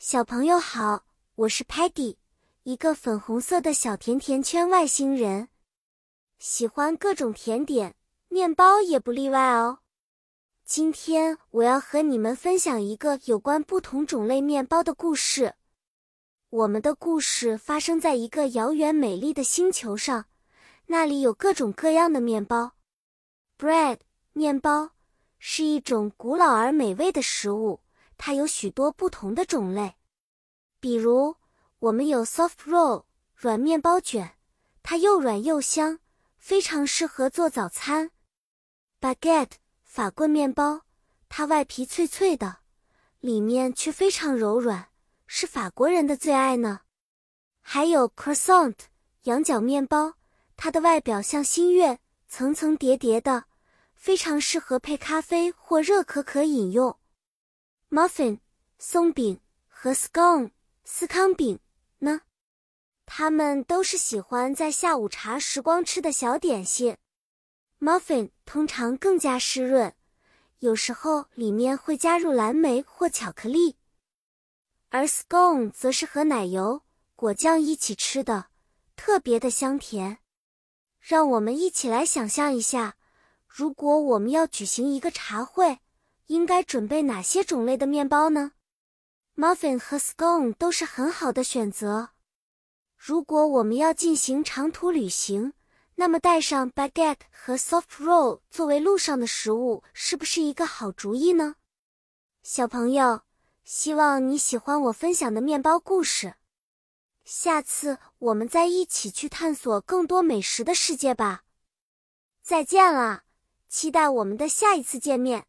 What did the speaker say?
小朋友好，我是 Patty，一个粉红色的小甜甜圈外星人，喜欢各种甜点，面包也不例外哦。今天我要和你们分享一个有关不同种类面包的故事。我们的故事发生在一个遥远美丽的星球上，那里有各种各样的面包。Bread 面包是一种古老而美味的食物，它有许多不同的种类。比如，我们有 soft roll 软面包卷，它又软又香，非常适合做早餐。Baguette 法棍面包，它外皮脆脆的，里面却非常柔软，是法国人的最爱呢。还有 croissant 羊角面包，它的外表像新月，层层叠叠的，非常适合配咖啡或热可可饮用。Muffin 松饼和 scone 司康饼呢？它们都是喜欢在下午茶时光吃的小点心。Muffin 通常更加湿润，有时候里面会加入蓝莓或巧克力。而 scone 则是和奶油、果酱一起吃的，特别的香甜。让我们一起来想象一下，如果我们要举行一个茶会，应该准备哪些种类的面包呢？Muffin 和 scone 都是很好的选择。如果我们要进行长途旅行，那么带上 baguette 和 soft roll 作为路上的食物，是不是一个好主意呢？小朋友，希望你喜欢我分享的面包故事。下次我们再一起去探索更多美食的世界吧。再见了，期待我们的下一次见面。